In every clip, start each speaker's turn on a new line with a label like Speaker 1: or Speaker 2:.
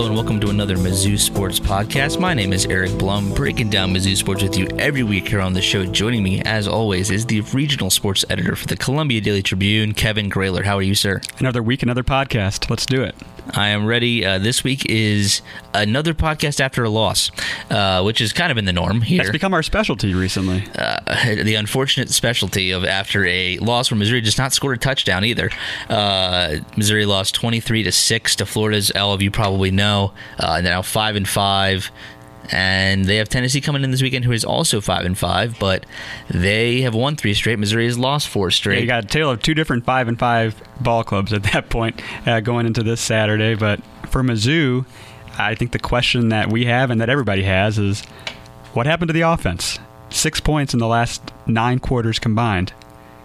Speaker 1: Hello and welcome to another Mizzou Sports Podcast. My name is Eric Blum, breaking down Mizzou sports with you every week here on the show. Joining me, as always, is the regional sports editor for the Columbia Daily Tribune, Kevin Graeler. How are you, sir?
Speaker 2: Another week, another podcast. Let's do it.
Speaker 1: I am ready. Uh, this week is another podcast after a loss, uh, which has kind of been the norm here.
Speaker 2: That's become our specialty recently.
Speaker 1: Uh, the unfortunate specialty of after a loss where Missouri does not score a touchdown either. Uh, Missouri lost 23 to 6 to Florida's, all of you probably know. Uh, now 5 and 5 and they have Tennessee coming in this weekend, who is also five and five, but they have won three straight. Missouri has lost four straight. Yeah,
Speaker 2: you got a tale of two different five and five ball clubs at that point uh, going into this Saturday. But for Mizzou, I think the question that we have and that everybody has is, what happened to the offense? Six points in the last nine quarters combined.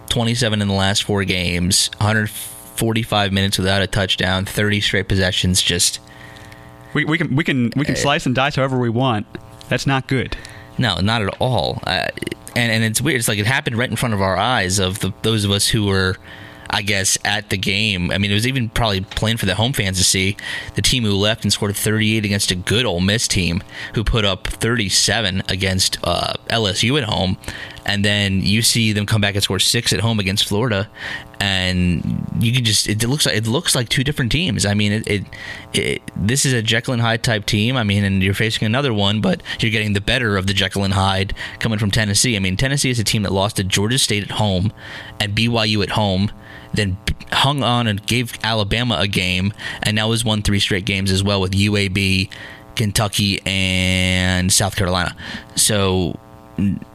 Speaker 1: 27 in the last four games, 145 minutes without a touchdown, 30 straight possessions. Just
Speaker 2: we, we can we can we can uh, slice and dice however we want. That's not good.
Speaker 1: No, not at all. Uh, and and it's weird. It's like it happened right in front of our eyes of the, those of us who were I guess, at the game. I mean, it was even probably plain for the home fans to see the team who left and scored 38 against a good Ole Miss team who put up 37 against uh, LSU at home. And then you see them come back and score six at home against Florida, and you can just it looks like it looks like two different teams. I mean, it, it, it this is a Jekyll and Hyde type team. I mean, and you're facing another one, but you're getting the better of the Jekyll and Hyde coming from Tennessee. I mean, Tennessee is a team that lost to Georgia State at home and BYU at home then hung on and gave Alabama a game, and now has won three straight games as well with UAB, Kentucky, and South Carolina. So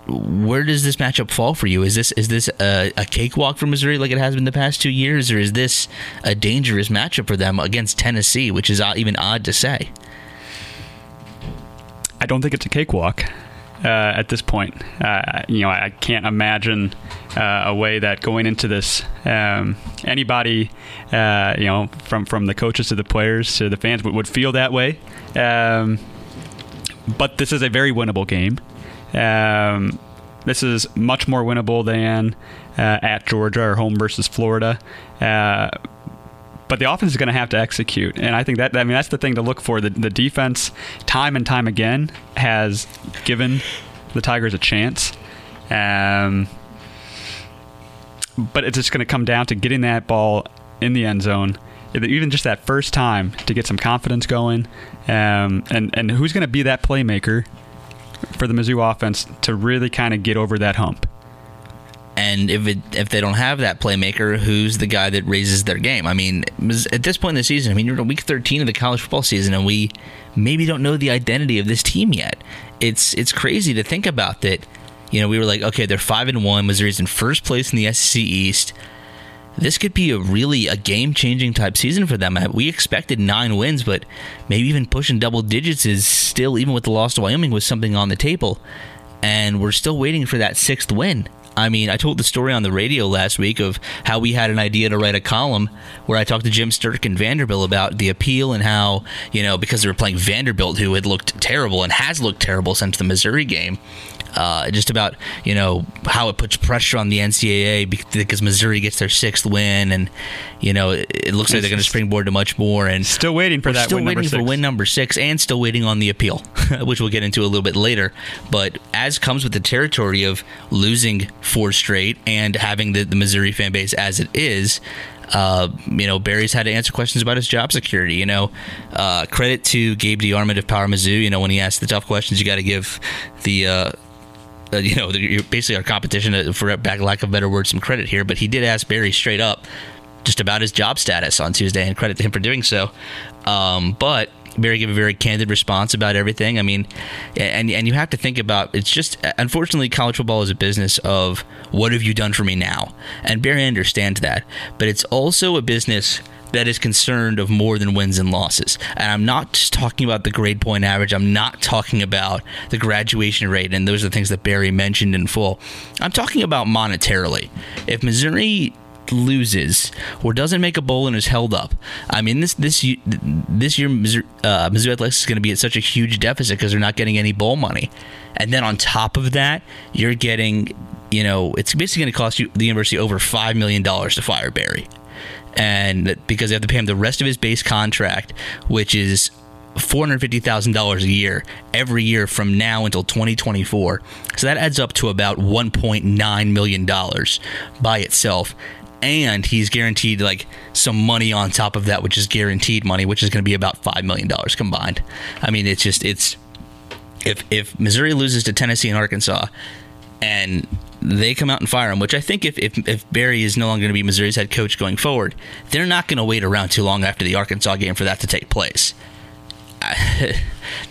Speaker 1: where does this matchup fall for you? Is this is this a, a, cakewalk for Missouri like it has been the past two years, or is this a dangerous matchup for them against Tennessee, which is even odd to say?
Speaker 2: I don't think it's a cakewalk uh, at this point. Uh, you know, I can't imagine uh, a way that going into this, um, anybody, uh, you know, from from the coaches to the players to the fans would, would feel that way. Um, but this is a very winnable game. Um, this is much more winnable than uh, at Georgia or home versus Florida uh, but the offense is going to have to execute. And I think that I mean that's the thing to look for. The the defense, time and time again, has given the Tigers a chance. Um, but it's just going to come down to getting that ball in the end zone, even just that first time to get some confidence going. Um, and and who's going to be that playmaker for the Mizzou offense to really kind of get over that hump?
Speaker 1: And if it, if they don't have that playmaker, who's the guy that raises their game? I mean, at this point in the season, I mean, you're in week 13 of the college football season, and we maybe don't know the identity of this team yet. It's it's crazy to think about that. You know, we were like, okay, they're five and one. Missouri's in first place in the SEC East. This could be a really a game changing type season for them. We expected nine wins, but maybe even pushing double digits is still, even with the loss to Wyoming, was something on the table. And we're still waiting for that sixth win. I mean, I told the story on the radio last week of how we had an idea to write a column where I talked to Jim Sterk and Vanderbilt about the appeal and how, you know, because they were playing Vanderbilt, who had looked terrible and has looked terrible since the Missouri game, uh, just about you know how it puts pressure on the NCAA because Missouri gets their sixth win, and you know it, it looks like they're going to springboard to much more. And
Speaker 2: still waiting for that.
Speaker 1: Still
Speaker 2: win
Speaker 1: waiting for win number six, and still waiting on the appeal, which we'll get into a little bit later. But as comes with the territory of losing four straight and having the, the Missouri fan base as it is, uh, you know, Barry's had to answer questions about his job security. You know, uh, credit to Gabe DeArmond of Power Mizzou. You know, when he asked the tough questions, you got to give the uh, uh, you know, basically our competition, uh, for back lack of better word, some credit here. But he did ask Barry straight up just about his job status on Tuesday, and credit to him for doing so. Um, but Barry gave a very candid response about everything. I mean, and and you have to think about it's just unfortunately college football is a business of what have you done for me now, and Barry understands that, but it's also a business that is concerned of more than wins and losses. And I'm not just talking about the grade point average. I'm not talking about the graduation rate. And those are the things that Barry mentioned in full. I'm talking about monetarily. If Missouri loses or doesn't make a bowl and is held up. I mean, this this this year Missouri, uh, Missouri Athletics is going to be at such a huge deficit because they're not getting any bowl money, and then on top of that, you're getting, you know, it's basically going to cost you the university over five million dollars to fire Barry, and because they have to pay him the rest of his base contract, which is $450,000 a year every year from now until 2024. So that adds up to about $1.9 million by itself and he's guaranteed like some money on top of that, which is guaranteed money, which is going to be about five million dollars combined. I mean, it's just it's if if Missouri loses to Tennessee and Arkansas, and they come out and fire him, which I think if, if, if Barry is no longer going to be Missouri's head coach going forward, they're not going to wait around too long after the Arkansas game for that to take place.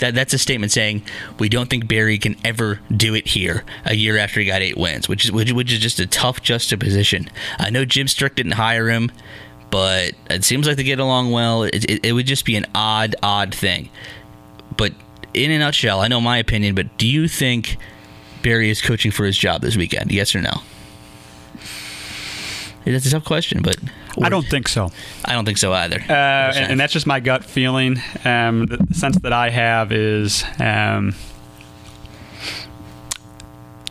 Speaker 1: that that's a statement saying we don't think Barry can ever do it here a year after he got eight wins, which is which, which is just a tough juxtaposition. I know Jim Sterk didn't hire him, but it seems like they get along well. It, it, it would just be an odd, odd thing. But in a nutshell, I know my opinion, but do you think Barry is coaching for his job this weekend? Yes or no? That's a tough question, but
Speaker 2: I don't think so.
Speaker 1: I don't think so either.
Speaker 2: Uh, and, and, that's just my gut feeling. Um, the sense that I have is um,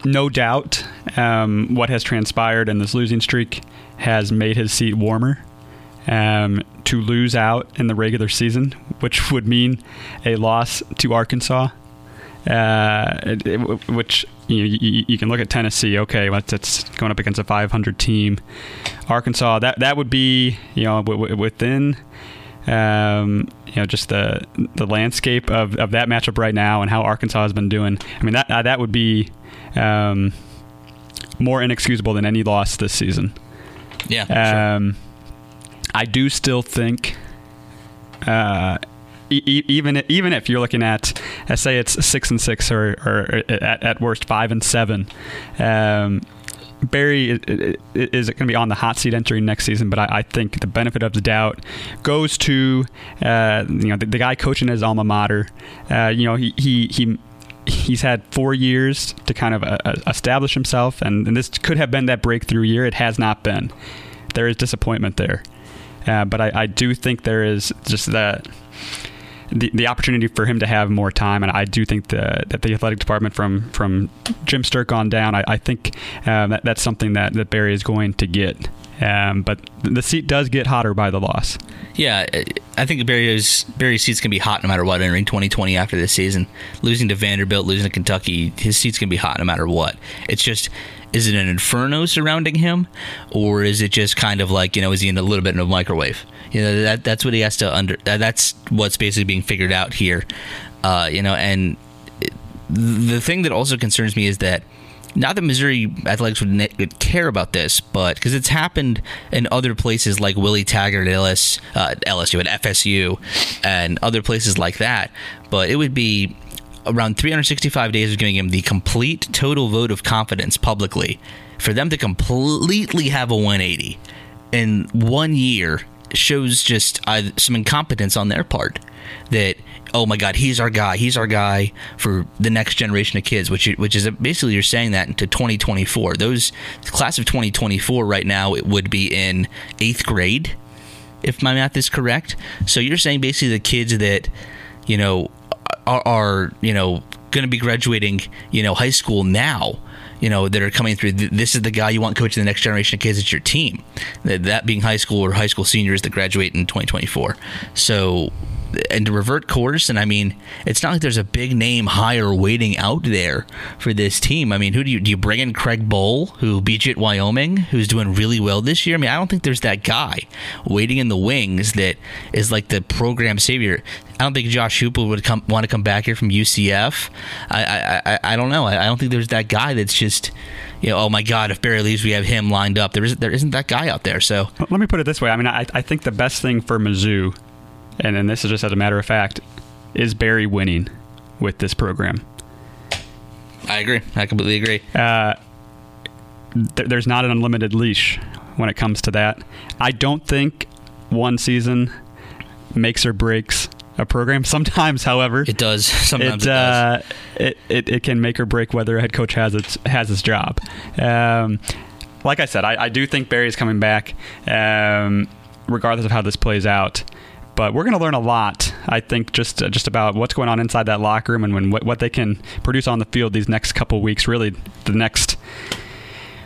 Speaker 2: no doubt um, what has transpired in this losing streak has made his seat warmer. Um, to lose out in the regular season, which would mean a loss to Arkansas, uh, which you, know, you, you, can look at Tennessee. Okay, well, it's going up against a 500 team. Arkansas, that that would be you know within um, you know just the the landscape of, of that matchup right now and how Arkansas has been doing. I mean that uh, that would be um, more inexcusable than any loss this season.
Speaker 1: Yeah.
Speaker 2: Um, sure. I do still think. Uh, even even if you're looking at, uh, say it's six and six or, or at, at worst five and seven, um, Barry is going to be on the hot seat entering next season, but I, I think the benefit of the doubt goes to uh, you know the, the, guy coaching his alma mater. Uh, you know he he he he's had four years to kind of uh, uh, establish himself, and, and, this could have been that breakthrough year. It has not been. There is disappointment there, uh, but I, I do think there is just that the, the opportunity for him to have more time. And I do think the, that the athletic department from from Jim Sterk on down, I, I think um, that, that's something that, that Barry is going to get. Um, but the seat does get hotter by the loss.
Speaker 1: Yeah, I think Barry's Barry's seat's gonna be hot no matter what entering 2020 after this season. Losing to Vanderbilt, losing to Kentucky, his seat's gonna be hot no matter what. It's just is it an inferno surrounding him, or is it just kind of like you know is he in a little bit in a microwave? You know that that's what he has to under. That's what's basically being figured out here. Uh, you know, and the thing that also concerns me is that not that Missouri athletics would, would care about this, but because it's happened in other places like Willie Taggart at LS, uh, LSU at FSU and other places like that. But it would be around 365 days of giving him the complete total vote of confidence publicly for them to completely have a 180 in one year shows just uh, some incompetence on their part. That oh my God, he's our guy. He's our guy for the next generation of kids. Which which is basically you're saying that into 2024. Those class of 2024 right now it would be in eighth grade, if my math is correct. So you're saying basically the kids that you know are, are you know going to be graduating you know high school now you know that are coming through. This is the guy you want coaching the next generation of kids. It's your team. That being high school or high school seniors that graduate in 2024. So and to revert course, and I mean, it's not like there's a big name hire waiting out there for this team. I mean, who do you do you bring in Craig Bohl, who beat you at Wyoming, who's doing really well this year? I mean, I don't think there's that guy waiting in the wings that is like the program savior. I don't think Josh Heupel would come want to come back here from UCF. I I, I, I don't know. I, I, don't think there's that guy that's just you know oh my god if Barry leaves we have him lined up. There isn't there isn't that guy out there. So
Speaker 2: let me put it this way. I mean I I think the best thing for Mizzou, and then this is just as a matter of fact, is Barry winning with this program.
Speaker 1: I agree. I completely agree.
Speaker 2: Uh, th- there's not an unlimited leash when it comes to that. I don't think one season makes or breaks a program. Sometimes, however,
Speaker 1: it does. Sometimes it,
Speaker 2: it,
Speaker 1: does.
Speaker 2: uh, it, it, it can make or break whether a head coach has its has his job. Um, like I said, I, I do think Barry is coming back, um, regardless of how this plays out. But we're going to learn a lot, I think, just uh, just about what's going on inside that locker room and when, what, what they can produce on the field these next couple weeks. Really, the next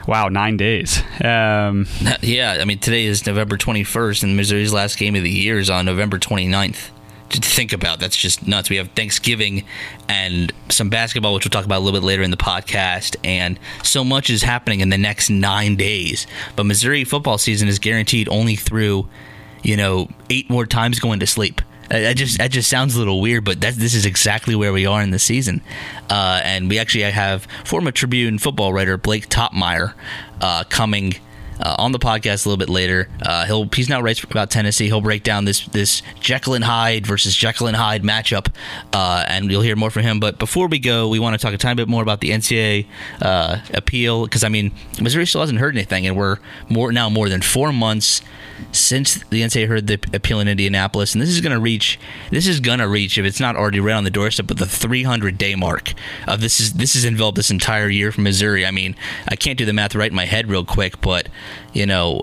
Speaker 2: wow nine days. Um,
Speaker 1: yeah, I mean today is November 21st, and Missouri's last game of the year is on November 29th. To think about that's just nuts. We have Thanksgiving and some basketball, which we'll talk about a little bit later in the podcast, and so much is happening in the next nine days. But Missouri football season is guaranteed only through, you know, eight more times going to sleep. That just that just sounds a little weird, but that this is exactly where we are in the season. Uh, and we actually have former Tribune football writer Blake Toppmeyer uh, coming uh, on the podcast a little bit later. Uh, he'll he's now writes about Tennessee. He'll break down this this Jekyll and Hyde versus Jekyll and Hyde matchup, uh, and you'll hear more from him. But before we go, we want to talk a tiny bit more about the NCAA uh, appeal because I mean Missouri still hasn't heard anything, and we're more now more than four months since the NCAA heard the appeal in Indianapolis, and this is going to reach this is going to reach if it's not already right on the doorstep, but the 300 day mark of this is this is involved this entire year for Missouri. I mean, I can't do the math right in my head real quick, but you know,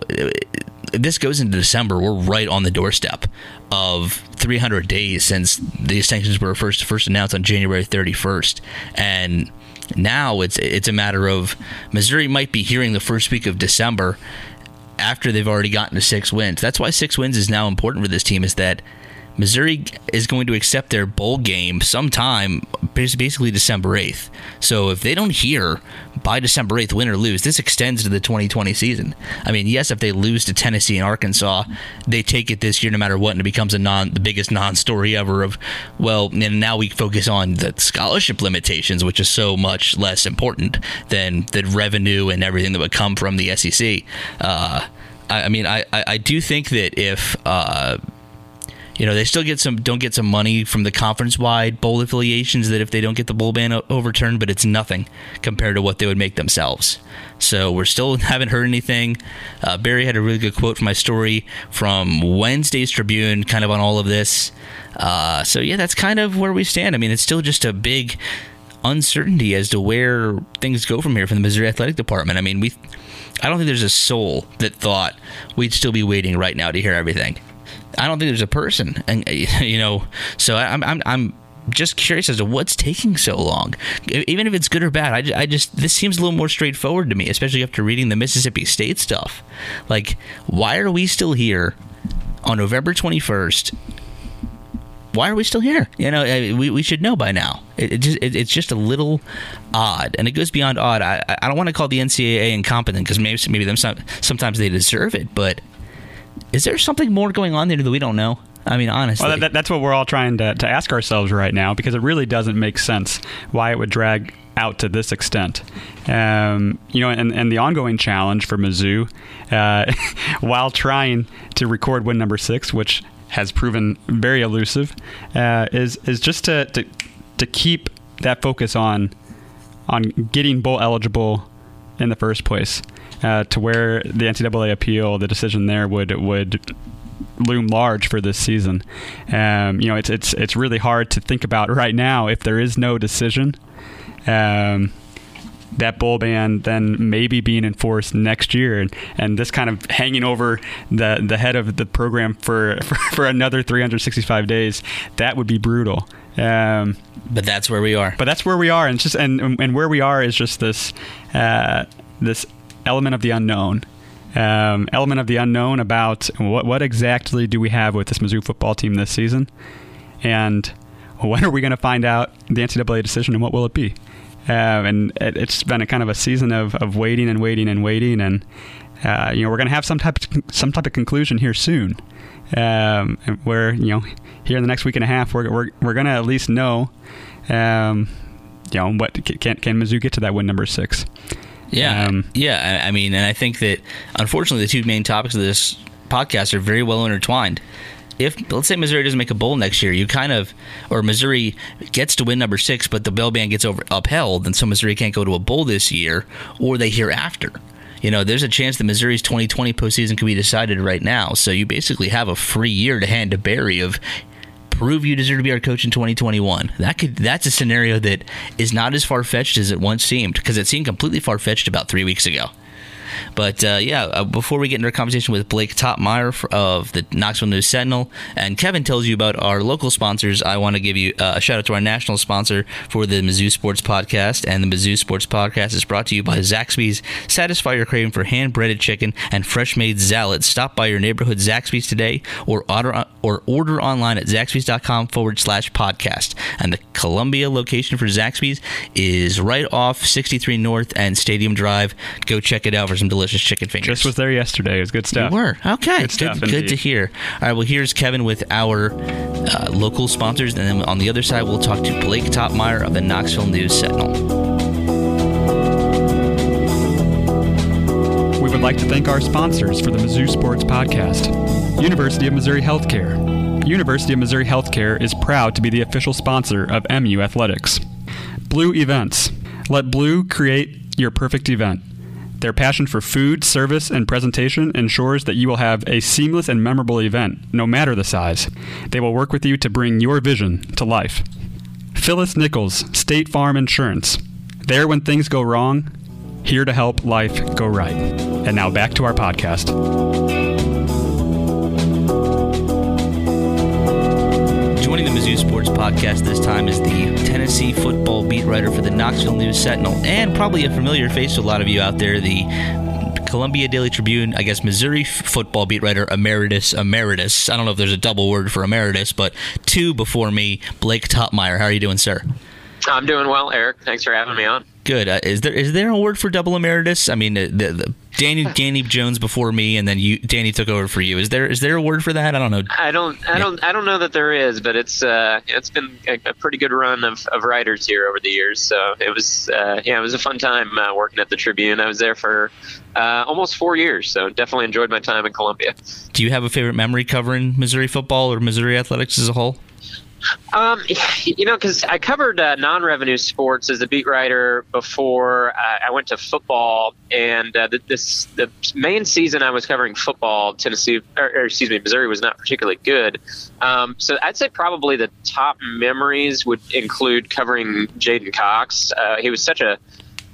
Speaker 1: this goes into December. We're right on the doorstep of 300 days since these sanctions were first first announced on January 31st, and now it's it's a matter of Missouri might be hearing the first week of December after they've already gotten to six wins. That's why six wins is now important for this team. Is that Missouri is going to accept their bowl game sometime, basically December 8th. So if they don't hear by December 8th, win or lose, this extends to the 2020 season. I mean, yes, if they lose to Tennessee and Arkansas, they take it this year no matter what, and it becomes a non the biggest non-story ever. Of well, and now we focus on the scholarship limitations, which is so much less important than the revenue and everything that would come from the SEC. Uh, I, I, mean, I, I do think that if uh, you know they still get some don't get some money from the conference wide bowl affiliations that if they don't get the bowl ban overturned but it's nothing compared to what they would make themselves. So we're still haven't heard anything. Uh, barry had a really good quote from my story from wednesday's tribune kind of on all of this. Uh, so yeah that's kind of where we stand. I mean it's still just a big uncertainty as to where things go from here from the missouri athletic department. I mean we I don't think there's a soul that thought we'd still be waiting right now to hear everything. I don't think there's a person, and uh, you know, so I'm I'm I'm just curious as to what's taking so long. Even if it's good or bad, I, I just this seems a little more straightforward to me, especially after reading the Mississippi State stuff. Like, why are we still here on November 21st? Why are we still here? You know, we, we should know by now. It, it just it, it's just a little odd, and it goes beyond odd. I I don't want to call the NCAA incompetent because maybe maybe them sometimes they deserve it, but is there something more going on there that we don't know? I mean, honestly.
Speaker 2: Well, that, that's what we're all trying to, to ask ourselves right now because it really doesn't make sense why it would drag out to this extent. Um, you know, and, and the ongoing challenge for Mizzou, uh, while trying to record win number six, which has proven very elusive, uh, is is just to, to to keep that focus on on getting bowl eligible in the first place uh, to where the NCAA appeal, the decision there would would loom large for this season. Um, you know, it's it's it's really hard to think about right now if there is no decision. Um, that bowl ban then maybe being enforced next year and, and this kind of hanging over the the head of the program for for, for another 365 days that would be brutal um,
Speaker 1: but that's where we are
Speaker 2: but that's where we are and just and and where we are is just this uh, this element of the unknown. Um, element of the unknown about what what exactly do we have with this Mizzou football team this season, and when are we going to find out the NCAA decision and what will it be? Uh, and it, has been a kind of a season of, of waiting and waiting and waiting, and uh, you know we're going to have some type of, some type of conclusion here soon. Um, where you know here in the next week and a half we're we're, we're going to at least know, um, you know what can can Mizzou get to that win number six.
Speaker 1: Yeah, um, yeah. I mean, and I think that unfortunately the two main topics of this podcast are very well intertwined. If let's say Missouri doesn't make a bowl next year, you kind of or Missouri gets to win number six, but the bell ban gets over upheld, and so Missouri can't go to a bowl this year, or they hear after. you know, there's a chance that Missouri's 2020 postseason could be decided right now. So you basically have a free year to hand to Barry of prove you deserve to be our coach in 2021. That could that's a scenario that is not as far fetched as it once seemed because it seemed completely far fetched about three weeks ago. But uh, yeah, uh, before we get into our conversation with Blake Toppmeyer of the Knoxville News Sentinel, and Kevin tells you about our local sponsors, I want to give you uh, a shout out to our national sponsor for the Mizzou Sports Podcast. And the Mizzou Sports Podcast is brought to you by Zaxby's. Satisfy your craving for hand breaded chicken and fresh made salads. Stop by your neighborhood Zaxby's today or order, or order online at zaxby's.com forward slash podcast. And the Columbia location for Zaxby's is right off 63 North and Stadium Drive. Go check it out for some delicious chicken fingers.
Speaker 2: Just was there yesterday. It was good stuff.
Speaker 1: You were okay.
Speaker 2: Good stuff,
Speaker 1: good, good to hear. All right. Well, here's Kevin with our uh, local sponsors, and then on the other side, we'll talk to Blake Toppmeyer of the Knoxville News Sentinel.
Speaker 2: We would like to thank our sponsors for the Mizzou Sports Podcast University of Missouri Healthcare. University of Missouri Healthcare is proud to be the official sponsor of MU Athletics. Blue Events. Let Blue create your perfect event. Their passion for food, service, and presentation ensures that you will have a seamless and memorable event, no matter the size. They will work with you to bring your vision to life. Phyllis Nichols, State Farm Insurance. There when things go wrong, here to help life go right. And now back to our podcast.
Speaker 1: Sports Podcast this time is the Tennessee football beat writer for the Knoxville News Sentinel, and probably a familiar face to a lot of you out there, the Columbia Daily Tribune, I guess Missouri football beat writer emeritus emeritus. I don't know if there's a double word for emeritus, but two before me, Blake Toppmeyer. How are you doing, sir?
Speaker 3: I'm doing well, Eric. Thanks for having me on.
Speaker 1: Good. Uh, is there is there a word for double emeritus? I mean, uh, the, the Danny Danny Jones before me, and then you Danny took over for you. Is there is there a word for that? I don't know.
Speaker 3: I don't, I don't, I don't know that there is, but it's, uh, it's been a, a pretty good run of, of writers here over the years. So it was, uh, yeah, it was a fun time uh, working at the Tribune. I was there for uh, almost four years, so definitely enjoyed my time in Columbia.
Speaker 1: Do you have a favorite memory covering Missouri football or Missouri athletics as a whole?
Speaker 3: Um, you know, because I covered uh, non-revenue sports as a beat writer before uh, I went to football, and uh, the, this the main season I was covering football, Tennessee, or, or excuse me, Missouri was not particularly good. Um, so I'd say probably the top memories would include covering J'den Cox. Uh, he was such a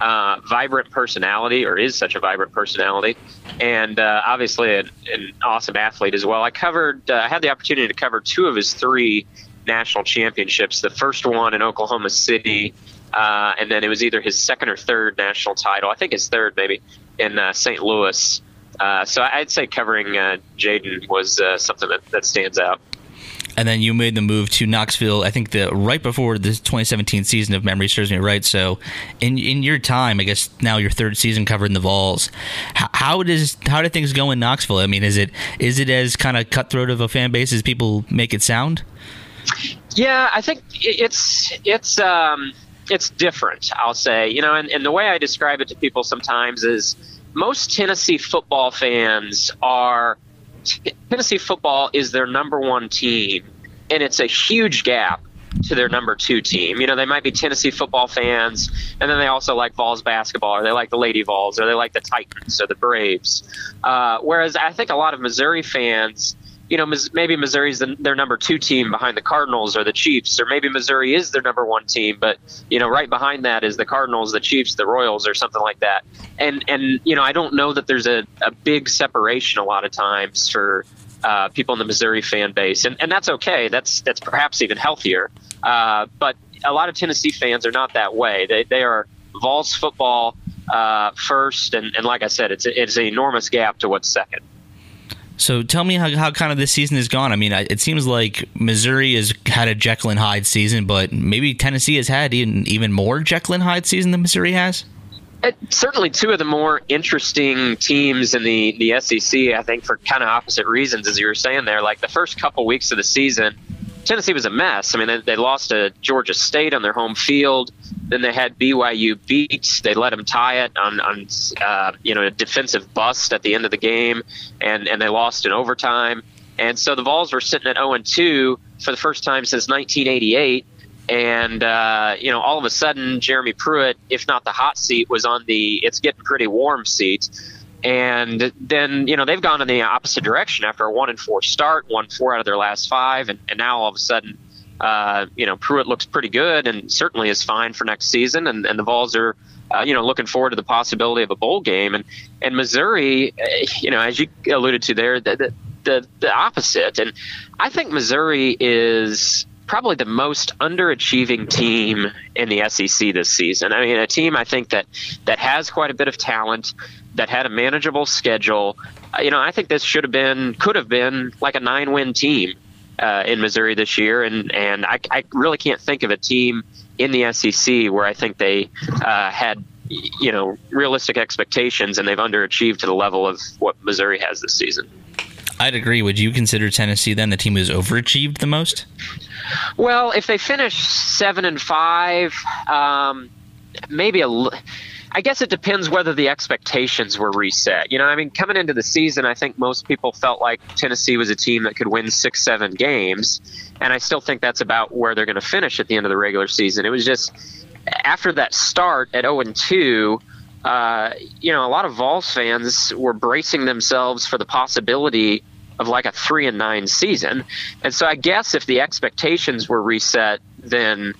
Speaker 3: uh, vibrant personality, or is such a vibrant personality, and uh, obviously an, an awesome athlete as well. I covered, uh, I had the opportunity to cover two of his three national championships. The first one in Oklahoma City, uh, and then it was either his second or third national title. I think his third, maybe in uh, St. Louis. Uh, so I'd say covering uh, J'den was uh, something that, that stands out.
Speaker 1: And then you made the move to Knoxville. I think the right before the 2017 season, if memory serves me right. So, in in your time, I guess now your third season covering the Vols, how, how does how do things go in Knoxville? I mean, is it is it as kind of cutthroat of a fan base as people make it sound?
Speaker 3: Yeah, I think it's it's um, it's different. I'll say, you know, and, and the way I describe it to people sometimes is most Tennessee football fans are Tennessee football is their number one team, and it's a huge gap to their number two team. You know, they might be Tennessee football fans, and then they also like Vols basketball, or they like the Lady Vols, or they like the Titans or the Braves. Uh, whereas I think a lot of Missouri fans you know, maybe Missouri's the, their number two team behind the Cardinals or the Chiefs, or maybe Missouri is their number one team, but you know, right behind that is the Cardinals, the Chiefs, the Royals, or something like that. And and you know, I don't know that there's a, a big separation a lot of times for uh, people in the Missouri fan base, and and that's okay. That's that's perhaps even healthier. Uh, but a lot of Tennessee fans are not that way. They they are Vols football uh, first, and, and like I said, it's it's an enormous gap to what's second.
Speaker 1: So tell me how, how kind of this season has gone. I mean, it seems like Missouri has had a Jekyll and Hyde season, but maybe Tennessee has had even even more Jekyll and Hyde season than Missouri has.
Speaker 3: Uh, certainly two of the more interesting teams in the, the SEC, I think, for kind of opposite reasons, as you were saying there. Like the first couple weeks of the season, Tennessee was a mess. I mean, they, they lost to Georgia State on their home field. Then they had BYU beat. They let them tie it on, on uh, you know, a defensive bust at the end of the game, and, and they lost in overtime. And so the Vols were sitting at 0 and 2 for the first time since 1988 and uh, you know, all of a sudden, Jeremy Pruitt, if not the hot seat, was on the it's getting pretty warm seat. And then you know they've gone in the opposite direction after a one and four start, won four out of their last five, and, and now all of a sudden, uh, you know Pruitt looks pretty good and certainly is fine for next season, and, and the Vols are uh, you know, looking forward to the possibility of a bowl game. And and Missouri, uh, you know, as you alluded to there, the, the the opposite. And I think Missouri is probably the most underachieving team in the SEC this season. I mean, a team I think that that has quite a bit of talent, that had a manageable schedule. Uh, you know, I think this should have been, could have been like a nine-win team uh, in Missouri this year, and and I, I really can't think of a team in the SEC where I think they uh, had you know realistic expectations and they've underachieved to the level of what Missouri has this season.
Speaker 1: I'd agree. Would you consider Tennessee then the team who's overachieved the most?
Speaker 3: Well, if they finish seven and five, um, maybe a. I guess it depends whether the expectations were reset. You know, I mean, coming into the season, I think most people felt like Tennessee was a team that could win six, seven games, and I still think that's about where they're going to finish at the end of the regular season. It was just after that start at 0 and 2. Uh, you know, a lot of Vols fans were bracing themselves for the possibility of like a three and nine season. And so I guess if the expectations were reset, then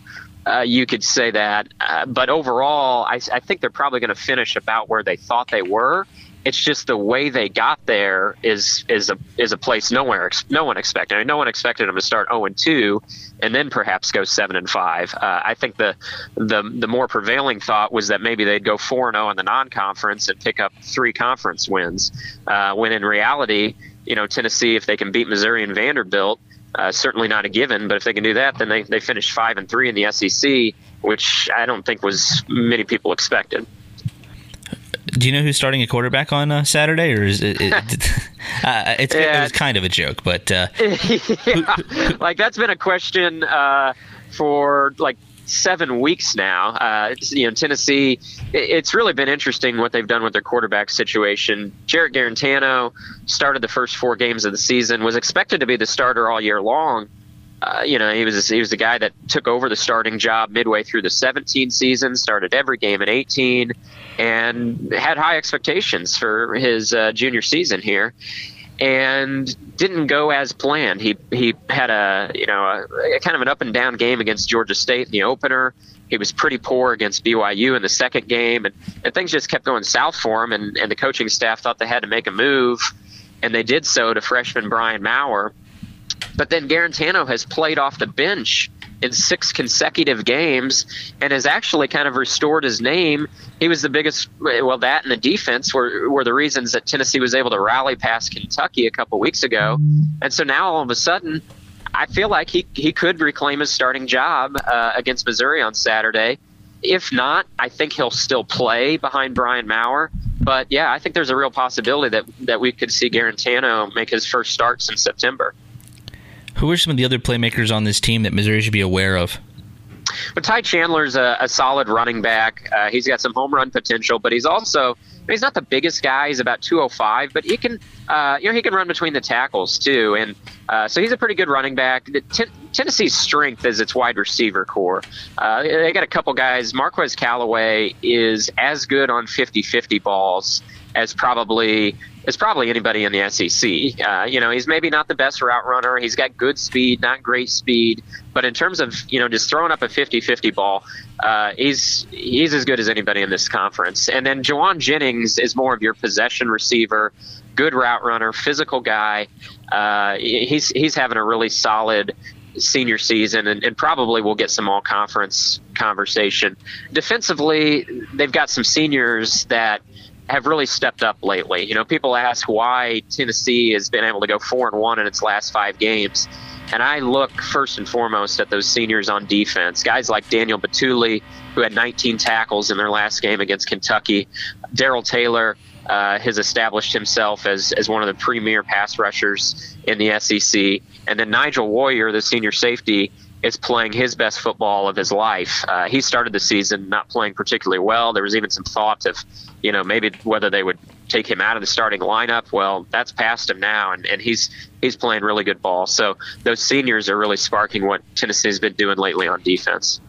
Speaker 3: uh, you could say that. Uh, but overall, I, I think they're probably going to finish about where they thought they were. It's just the way they got there is is a is a place nowhere no one expected. I mean, no one expected them to start 0 and 2 and then perhaps go 7 and 5. Uh, I think the the the more prevailing thought was that maybe they'd go 4 and 0 in the non-conference and pick up three conference wins. Uh, when in reality, you know, Tennessee, if they can beat Missouri and Vanderbilt, uh, certainly not a given, but if they can do that, then they, they finished five and three in the SEC, which I don't think was many people expected.
Speaker 1: Do you know who's starting a quarterback on uh, Saturday, or is it? it, uh, it's, yeah. it was kind of a joke, but uh,
Speaker 3: yeah. like that's been a question uh, for like seven weeks now. Uh, you know, Tennessee, it's really been interesting what they've done with their quarterback situation. Jarrett Guarantano started the first four games of the season, was expected to be the starter all year long. Uh, you know, he was he was the guy that took over the starting job midway through the 17 season, started every game in 18, and had high expectations for his uh, junior season here and didn't go as planned. He he had a you know a, a, kind of an up and down game against Georgia State in the opener. He was pretty poor against BYU in the second game, and, and things just kept going south for him. And, and the coaching staff thought they had to make a move, and they did so to freshman Brian Maurer. But then Guarantano has played off the bench in six consecutive games and has actually kind of restored his name. He was the biggest, well, that and the defense were, were the reasons that Tennessee was able to rally past Kentucky a couple weeks ago. And so now all of a sudden, I feel like he, he could reclaim his starting job uh, against Missouri on Saturday. If not, I think he'll still play behind Brian Maurer. But yeah, I think there's a real possibility that, that we could see Guarantano make his first starts in September.
Speaker 1: Who are some of the other playmakers on this team that Missouri should be aware of?
Speaker 3: But Ty Chandler's a, a solid running back. Uh, he's got some home run potential, but he's also he's not the biggest guy. He's about 205, but he can uh, you know he can run between the tackles too, and uh, so he's a pretty good running back. T- Tennessee's strength is its wide receiver core. Uh, they got a couple guys. Marquez Callaway is as good on 50-50 balls as probably as probably anybody in the SEC. Uh, you know, he's maybe not the best route runner. He's got good speed, not great speed, but in terms of you know just throwing up a 50-50 ball, uh, he's he's as good as anybody in this conference. And then Jauan Jennings is more of your possession receiver, good route runner, physical guy. Uh, he's he's having a really solid senior season and, and, probably we'll get some all conference conversation. Defensively, they've got some seniors that have really stepped up lately. You know, people ask why Tennessee has been able to go four and one in its last five games. And I look first and foremost at those seniors on defense, guys like Daniel Bituli, who had 19 tackles in their last game against Kentucky. Darrell Taylor uh, has established himself as, as one of the premier pass rushers in the SEC. And then Nigel Warrior, the senior safety, is playing his best football of his life. Uh, he started the season not playing particularly well. There was even some thought of, you know, maybe whether they would take him out of the starting lineup. Well, that's past him now, and, and he's he's playing really good ball. So those seniors are really sparking what Tennessee's been doing lately on defense.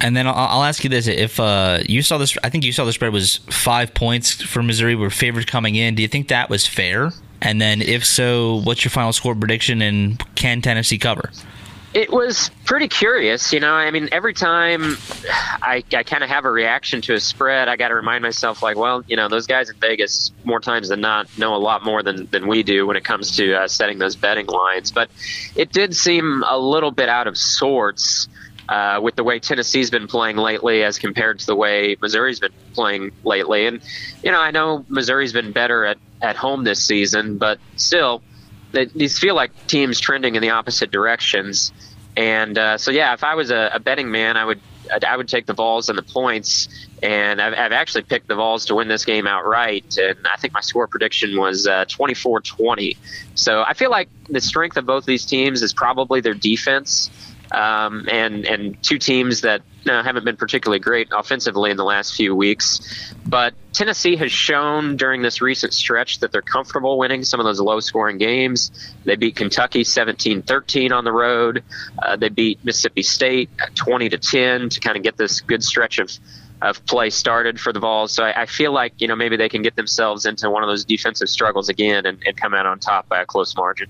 Speaker 1: And then I'll, I'll ask you this: If uh, you saw this, I think you saw the spread was five points for Missouri. Were favored coming in. Do you think that was fair? And then, if so, what's your final score prediction? And can Tennessee cover?
Speaker 3: It was pretty curious, you know. I mean, every time I, I kind of have a reaction to a spread, I got to remind myself, like, well, you know, those guys in Vegas, more times than not, know a lot more than, than we do when it comes to uh, setting those betting lines. But it did seem a little bit out of sorts uh, with the way Tennessee's been playing lately as compared to the way Missouri's been playing lately. And, you know, I know Missouri's been better at, at home this season, but still, these feel like teams trending in the opposite directions. And uh, so, yeah, if I was a, a, betting man, I would I would take the Vols and the points. And I've, I've, actually picked the Vols to win this game outright. And I think my score prediction was uh, 24 uh, 20. So I feel like the strength of both these teams is probably their defense um, and and two teams that uh, haven't been particularly great offensively in the last few weeks. But Tennessee has shown during this recent stretch that they're comfortable winning some of those low-scoring games. They beat Kentucky 17-13 on the road. Uh, they beat Mississippi State 20 to 10 to kind of get this good stretch of of play started for the Vols. So I, I, feel like you know maybe they can get themselves into one of those defensive struggles again and, and come out on top by a close margin.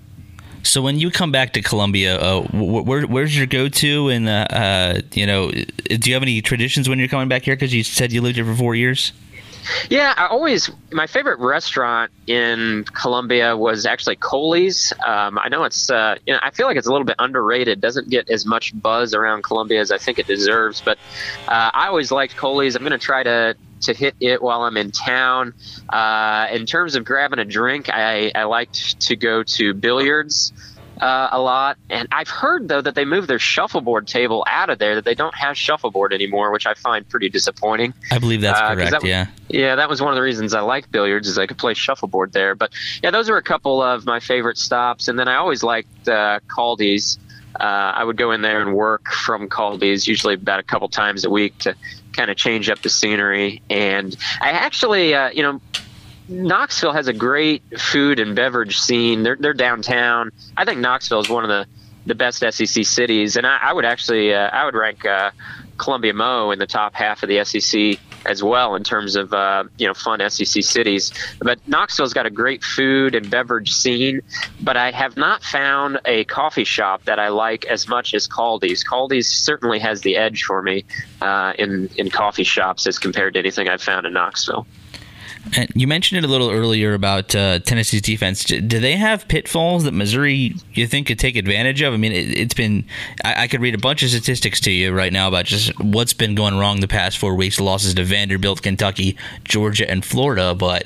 Speaker 1: So when you come back to Columbia, uh, where, where's your go-to? And uh, uh, you know, do you have any traditions when you're coming back here? Because you said you lived here for four years.
Speaker 3: Yeah, I always my favorite restaurant in Columbia was actually Coley's. Um, I know it's uh, you know I feel like it's a little bit underrated. Doesn't get as much buzz around Columbia as I think it deserves. But uh, I always liked Coley's. I'm going to try to to hit it while I'm in town. Uh, in terms of grabbing a drink, I, I liked to go to billiards. Uh, a lot. And I've heard though that they moved their shuffleboard table out of there; that they don't have shuffleboard anymore, which I find pretty disappointing.
Speaker 1: I believe that's uh, correct.
Speaker 3: That,
Speaker 1: yeah,
Speaker 3: yeah, that was one of the reasons I like billiards is I could play shuffleboard there. But yeah, those are a couple of my favorite stops. And then I always liked uh, Kaldi's. Uh, I would go in there and work from Kaldi's, usually about a couple times a week to kind of change up the scenery. And I actually, uh, you know, Knoxville has a great food and beverage scene. They're, they're downtown. I think Knoxville is one of the, the best SEC cities, and I, I would actually uh, I would rank uh, Columbia Mo in the top half of the SEC as well in terms of uh, you know fun SEC cities. But Knoxville's got a great food and beverage scene, but I have not found a coffee shop that I like as much as Kaldi's. Kaldi's certainly has the edge for me uh, in in coffee shops as compared to anything I've found in Knoxville.
Speaker 1: And you mentioned it a little earlier about uh, Tennessee's defense. Do they have pitfalls that Missouri you think could take advantage of? I mean, it, has been I, I, could read a bunch of statistics to you right now about just what's been going wrong the past four weeks. Losses to Vanderbilt, Kentucky, Georgia, and Florida. But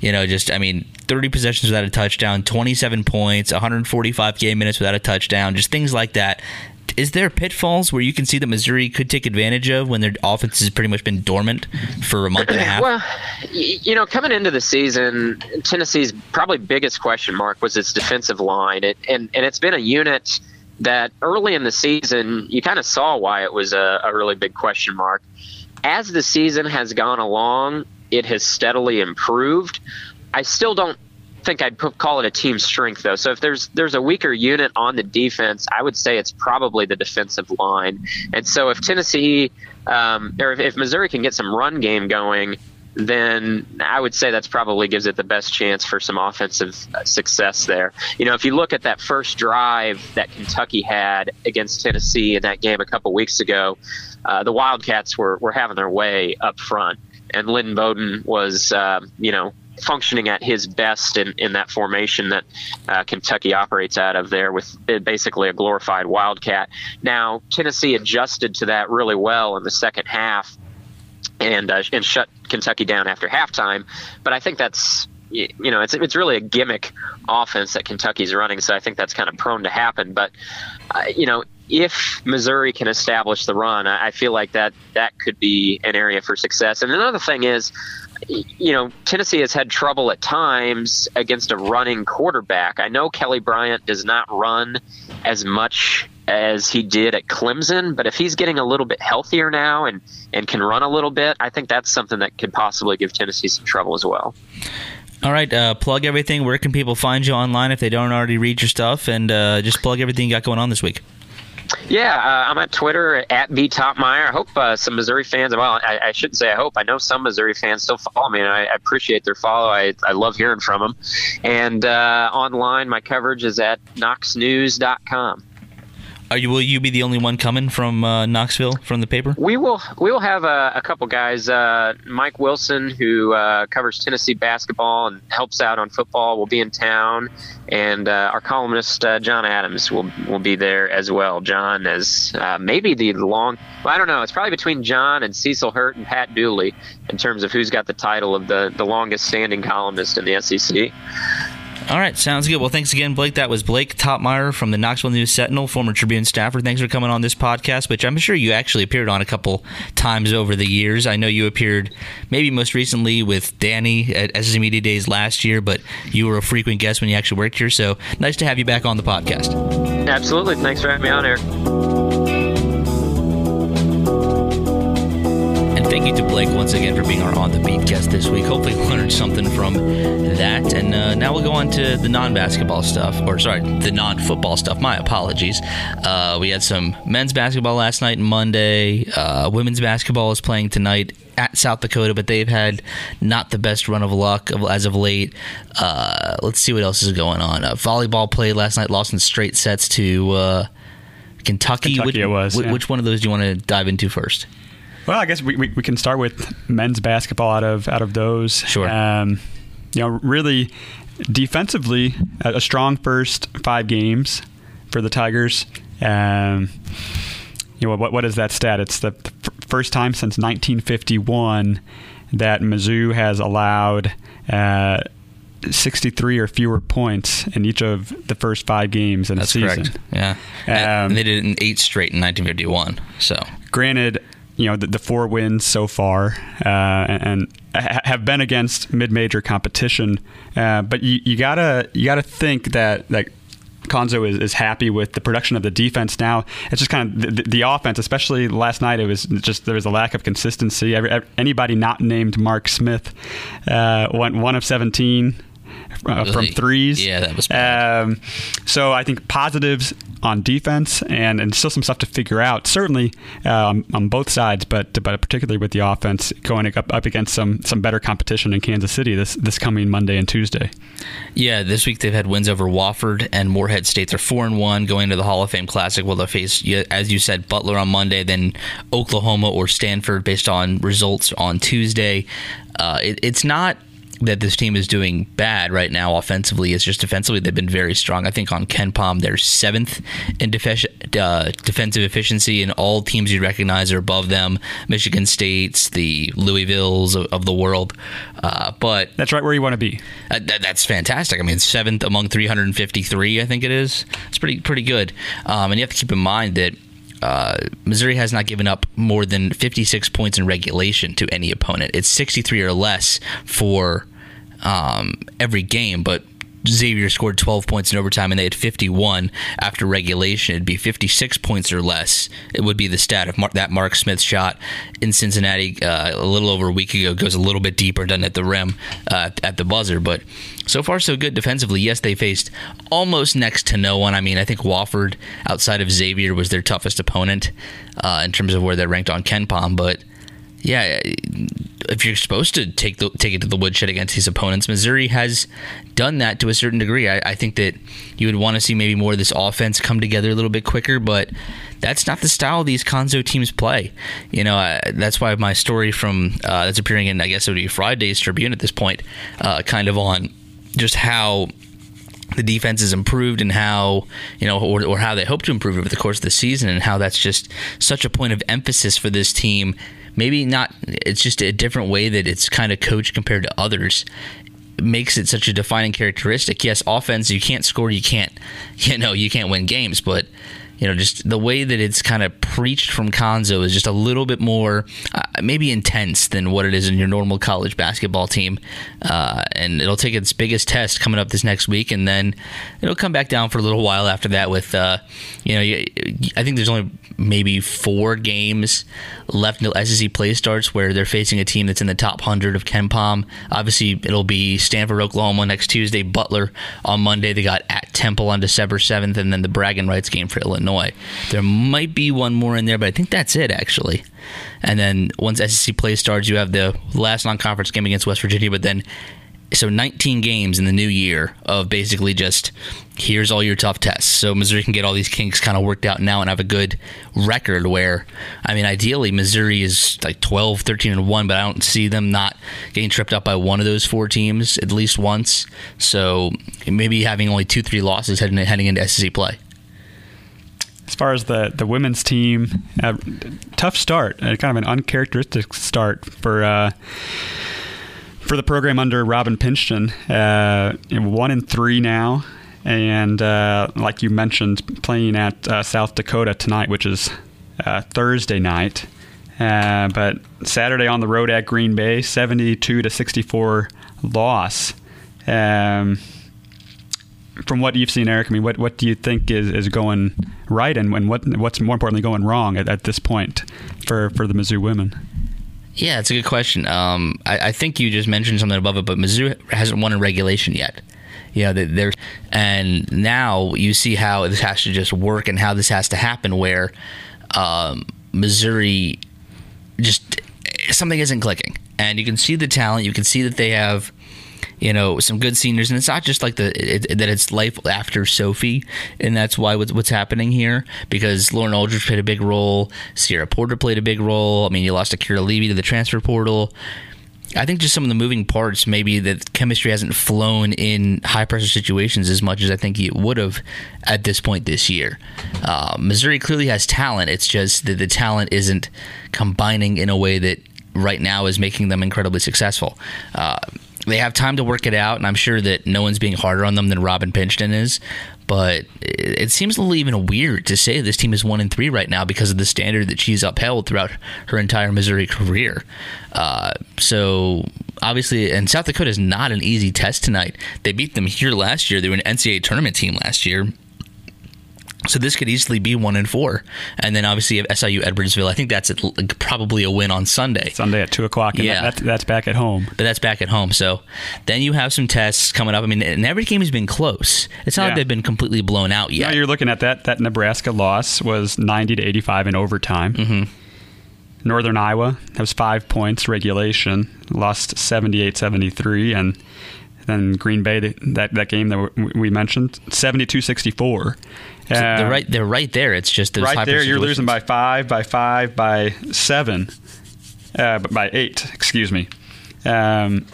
Speaker 1: you know, just I mean, 30 possessions without a touchdown, 27 points, 145 game minutes without a touchdown, just things like that is there pitfalls where you can see that Missouri could take advantage of when their offense has pretty much been dormant for a month and a half?
Speaker 3: Well, you know, coming into the season, Tennessee's probably biggest question mark was its defensive line, it, and and it's been a unit that early in the season you kind of saw why it was a, a really big question mark. As the season has gone along, it has steadily improved. I still don't think I'd call it a team strength though. So if there's there's a weaker unit on the defense, I would say it's probably the defensive line. And so if Tennessee um, or if, if Missouri can get some run game going, then I would say that's probably gives it the best chance for some offensive uh, success there. You know, if you look at that first drive that Kentucky had against Tennessee in that game a couple weeks ago, uh, the Wildcats were, were having their way up front, and Lynn Bowden was, uh, you know, functioning at his best in, in that formation that uh, Kentucky operates out of there with basically a glorified Wildcat. Now, Tennessee adjusted to that really well in the second half and, uh, and shut Kentucky down after halftime. But I think that's you know, it's it's really a gimmick offense that Kentucky's running, so I think that's kind of prone to happen. But uh, you know, if Missouri can establish the run, I, feel like that that could be an area for success. And another thing is, you know, Tennessee has had trouble at times against a running quarterback. I know Kelly Bryant does not run as much as he did at Clemson, but if he's getting a little bit healthier now and, and can run a little bit, I think that's something that could possibly give Tennessee some trouble as well.
Speaker 1: All right, uh, plug everything. Where can people find you online if they don't already read your stuff? And uh, just plug everything you got going on this week.
Speaker 3: Yeah, uh, I'm at Twitter at b toppmeyer. I hope uh, some Missouri fans. Well, I, I, shouldn't say I hope. I know some Missouri fans still follow me, and I, I appreciate their follow. I, I love hearing from them. And uh, online, my coverage is at knoxnews.com.
Speaker 1: Are you? Will you be the only one coming from uh, Knoxville from the paper?
Speaker 3: We will. We will have a, a couple guys. Uh, Mike Wilson, who uh, covers Tennessee basketball and helps out on football, will be in town, and uh, our columnist uh, John Adams will will be there as well. John is uh, maybe the long. Well, I don't know. It's probably between John and Cecil Hurt and Pat Dooley in terms of who's got the title of the the longest standing columnist in the SEC.
Speaker 1: All right, sounds good. Well, thanks again, Blake. That was Blake Toppmeyer from the Knoxville News Sentinel, former Tribune staffer. Thanks for coming on this podcast, which I'm sure you actually appeared on a couple times over the years. I know you appeared maybe most recently with Danny at SEC Media Days last year, but you were a frequent guest when you actually worked here. So nice to have you back on the podcast.
Speaker 3: Absolutely. Thanks for having me on, Eric.
Speaker 1: Blake once again for being our on the beat guest this week. Hopefully, learned something from that. And uh, now we'll go on to the non basketball stuff, or sorry, the non football stuff. My apologies. Uh, we had some men's basketball last night and Monday. Uh, women's basketball is playing tonight at South Dakota, but they've had not the best run of luck as of late. Uh, let's see what else is going on. Uh, volleyball played last night, lost in straight sets to uh, Kentucky.
Speaker 2: Kentucky
Speaker 1: which,
Speaker 2: it was.
Speaker 1: Which,
Speaker 2: yeah.
Speaker 1: which one of those do you want to dive into first?
Speaker 2: Well, I guess we, we, we, can start with men's basketball out of out of those.
Speaker 1: Sure.
Speaker 2: Um, you know, really defensively, a, strong first five games for the Tigers. Um, you know, what what is that stat? It's the, the first time since 1951 that Mizzou has allowed. Uh, 63 or fewer points in each of the first five games in
Speaker 1: That's
Speaker 2: a season.
Speaker 1: Correct. Yeah. Um, and they did it in eight straight in 1951. So,
Speaker 2: granted, you know the, the four wins so far uh, and, have been against mid-major competition uh, but you, you, gotta you gotta think that that Cuonzo is, is happy with the production of the defense now. It's just kind of the, the, offense, especially last night. It was just there was a lack of consistency. Every, anybody not named Mark Smith uh, went one of seventeen uh, really? from threes.
Speaker 1: Yeah, that was bad. Um,
Speaker 2: so I think positives on defense and, and still some stuff to figure out. Certainly um, on both sides, but but particularly with the offense going up, up against some some better competition in Kansas City this this coming Monday and Tuesday.
Speaker 1: Yeah, this week they've had wins over Wofford and Morehead States are four and one going to the Hall of Fame Classic. Will they face, as you said, Butler on Monday, then Oklahoma or Stanford based on results on Tuesday. Uh, it, it's not that this team is doing bad right now offensively. It's just defensively they've been very strong. I think on KenPom they're seventh in def- uh, defensive efficiency, and all teams you recognize are above them. Michigan State's, the Louisville's of, of the world, uh, but
Speaker 2: that's right where you want to be.
Speaker 1: Uh, th- that's fantastic. I mean, seventh among 353, I think it is. It's pretty pretty good. Um, and you have to keep in mind that uh, Missouri has not given up more than 56 points in regulation to any opponent. It's 63 or less for um, every game, but Xavier scored 12 points in overtime and they had 51 after regulation. It'd be 56 points or less. It would be the stat of Mar- that Mark Smith shot in Cincinnati uh, a little over a week ago goes a little bit deeper, doesn't at the rim uh, at the buzzer. But so far, so good defensively. Yes, they faced almost next to no one. I mean, I think Wofford, outside of Xavier, was their toughest opponent uh, in terms of where they're ranked on KenPom, but yeah, if you're supposed to take the, take it to the woodshed against these opponents, Missouri has done that to a certain degree. I, I think that you would want to see maybe more of this offense come together a little bit quicker, but that's not the style these Cuonzo teams play. You know, uh, that's why my story from uh, that's appearing in I guess it would be Friday's Tribune at this point, uh, kind of on just how the defense has improved and how you know or, or how they hope to improve over the course of the season and how that's just such a point of emphasis for this team maybe not it's just a different way that it's kind of coached compared to others. Makes it such a defining characteristic. Yes offense you can't score you can't you know you can't win games but you know, just the way that it's kind of preached from Cuonzo is just a little bit more, uh, maybe intense than what it is in your normal college basketball team. Uh, and it'll take its biggest test coming up this next week, and then it'll come back down for a little while after that. With, uh, you know, I think there's only maybe four games left until SEC play starts where they're facing a team that's in the top 100 of KenPom. Obviously, it'll be Stanford, Oklahoma next Tuesday, Butler on Monday. They got at Temple on December 7th, and then the bragging rights game for Illinois. There might be one more in there, but I think that's it, actually. And then once SEC play starts, you have the last non conference game against West Virginia, but then so 19 games in the new year of basically just here's all your tough tests. So Missouri can get all these kinks kind of worked out now and have a good record where I mean ideally Missouri is like 12, 13 and 1, but I don't see them not getting tripped up by one of those four teams at least once. So maybe having only 2-3 losses heading heading into SEC play.
Speaker 2: As far as the, the women's team, uh, tough start, uh, kind of an uncharacteristic start for uh, for the program under Robin Pingeton. Uh, one in three now, and like you mentioned, playing at South Dakota tonight, which is Thursday night. But Saturday on the road at Green Bay, 72 to 64 loss. Um, from what you've seen, Eric, I mean, what, what do you think is, is going right, and, and what what's more importantly going wrong at, at this point for, for the Mizzou women?
Speaker 1: Yeah, it's a good question. Um, I, I, think you just mentioned something above it, but Mizzou hasn't won in regulation yet. You know, and now you see how this has to just work and how this has to happen. Where um, Missouri just something isn't clicking, and you can see the talent. You can see that they have you know some good seniors and it's not just like the it, that it's life after sophie and that's why what's, what's happening here because lauren aldridge played a big role cierra porter played a big role i mean you lost akira levy to the transfer portal I think just some of the moving parts, maybe that chemistry hasn't flown in high pressure situations as much as I think it would have at this point this year. Uh, Missouri clearly has talent. It's just that the talent isn't combining in a way that right now is making them incredibly successful. Uh, they have time to work it out, and I'm sure that no one's being harder on them than Robin Pingeton is. But it seems a little even weird to say this team is one in three right now because of the standard that she's upheld throughout her entire Missouri career. Uh, so obviously, and South Dakota is not an easy test tonight. They beat them here last year. They were an NCAA tournament team last year. So this could easily be one and four, and then obviously SIU Edwardsville. I think that's probably a win on Sunday.
Speaker 2: Sunday at two o'clock. yeah, that, that's back at home.
Speaker 1: But that's back at home. So then you have some tests coming up. I mean, and every game has been close. It's not yeah. like they've been completely blown out yet.
Speaker 2: No, you're looking at that. That Nebraska loss was ninety to eighty-five in overtime.
Speaker 1: Mm-hmm.
Speaker 2: Northern Iowa has five points regulation, lost 78-73, and then Green Bay that that game that we mentioned 72-64.
Speaker 1: So they're right. They're right there. It's just
Speaker 2: right there. You're losing by five, by five, by seven, uh, by eight. Excuse me. Um,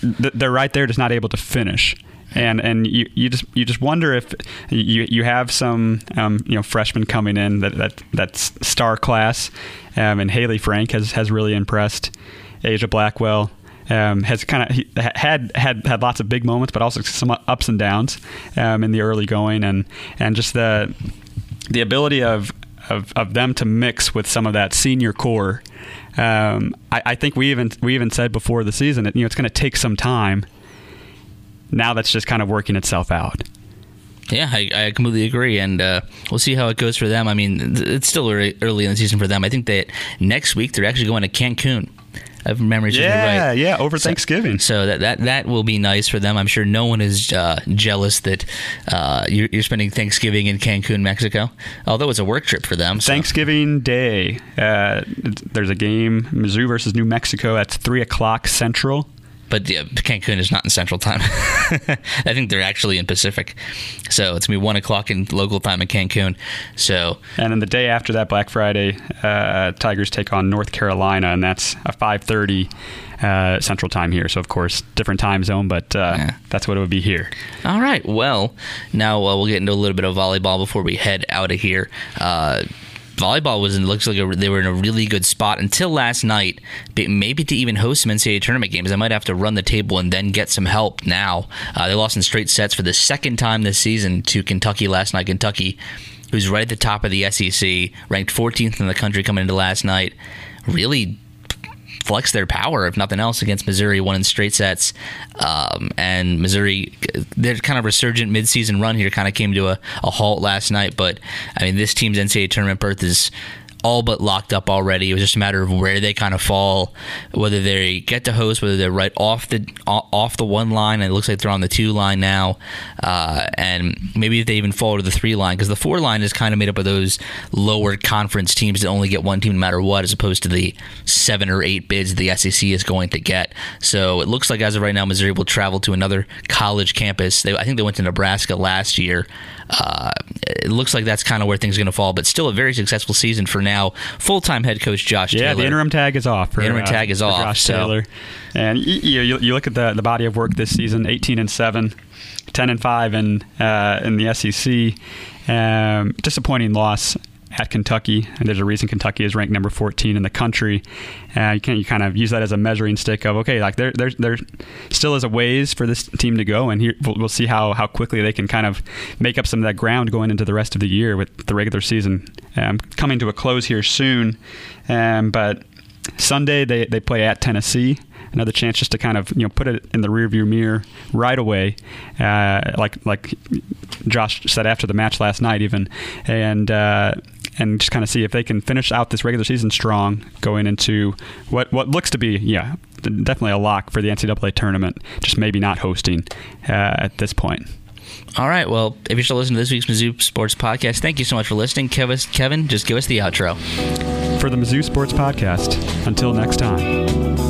Speaker 2: they're right there, just not able to finish. And and you, you just you just wonder if you you have some um, you know freshmen coming in that that that's star class, um, and Hayley Frank has has really impressed. Aijha Blackwell, um, has kind of had had had lots of big moments, but also some ups and downs um, in the early going, and and just the the ability of, of, of them to mix with some of that senior core. Um, I, I, think we even we even said before the season that you know it's going to take some time. Now that's just kind of working itself out.
Speaker 1: Yeah, I, I, completely agree, and uh, we'll see how it goes for them. I mean, it's still early, early in the season for them. I think that next week they're actually going to Cancun of memories.
Speaker 2: Yeah,
Speaker 1: right.
Speaker 2: yeah, over so, Thanksgiving.
Speaker 1: So that, that that will be nice for them. I'm sure no one is uh, jealous that uh, you're, you're, spending Thanksgiving in Cancun, Mexico. Although it's a work trip for them.
Speaker 2: So. Thanksgiving Day, uh, there's a game, Mizzou versus New Mexico. That's three o'clock Central
Speaker 1: but yeah, Cancun is not in Central Time. I think they're actually in Pacific, so it's gonna be one o'clock in local time in Cancun. So,
Speaker 2: and then the day after that, Black Friday, uh, Tigers take on North Carolina, and that's a five thirty. Uh, Central Time here, so of course different time zone, but uh, yeah. that's what it would be here.
Speaker 1: All right. Well, now uh, we'll get into a little bit of volleyball before we head out of here. Volleyball was looks like a, they were in a really good spot until last night. Maybe to even host some NCAA tournament games, I might have to run the table and then get some help. Now uh, they lost in straight sets for the second time this season to Kentucky last night. Kentucky who's right at the top of the SEC, ranked 14th in the country coming into last night, really flex their power, if nothing else, against Missouri, one in straight sets. Um, and Missouri, their kind of resurgent midseason run here kind of came to a, a halt last night. But I mean, this team's NCAA tournament berth is all but locked up already. It was just a matter of where they kind of fall, whether they get to host, whether they're right off the off the one line, and it looks like they're on the two line now, uh, and maybe if they even fall to the three line because the four line is kind of made up of those lower conference teams that only get one team no matter what, as opposed to the seven or eight bids the SEC is going to get. So it looks like as of right now, Missouri will travel to another college campus. They, I think they went to Nebraska last year. Uh, it looks like that's kind of where things are going to fall, but still a very successful season for now. Full time head coach Josh
Speaker 2: yeah,
Speaker 1: Taylor.
Speaker 2: the interim tag is off. For,
Speaker 1: the interim
Speaker 2: uh,
Speaker 1: tag is off.
Speaker 2: Josh
Speaker 1: so.
Speaker 2: Taylor. And you, you, you look at the, the body of work this season 18 and 7, 10 and 5 in, uh, in the SEC. Um, disappointing loss at Kentucky, and there's a reason Kentucky is ranked number 14 in the country. Uh, you can you kind of use that as a measuring stick of okay, like there there there still is a ways for this team to go, and here we'll, we'll, see how how quickly they can kind of make up some of that ground going into the rest of the year with the regular season um, coming to a close here soon. Um, but Sunday they they play at Tennessee another chance just to kind of you know put it in the rearview mirror right away, uh, like like Josh said after the match last night, even and. Uh, and just kind of see if they can finish out this regular season strong going into what what looks to be yeah definitely a lock for the NCAA tournament. Just maybe not hosting uh, at this point.
Speaker 1: All right. Well, if you're still listening to this week's Mizzou Sports Podcast, thank you so much for listening. Kevin, Kevin just give us the outro.
Speaker 2: For the Mizzou Sports Podcast, until next time.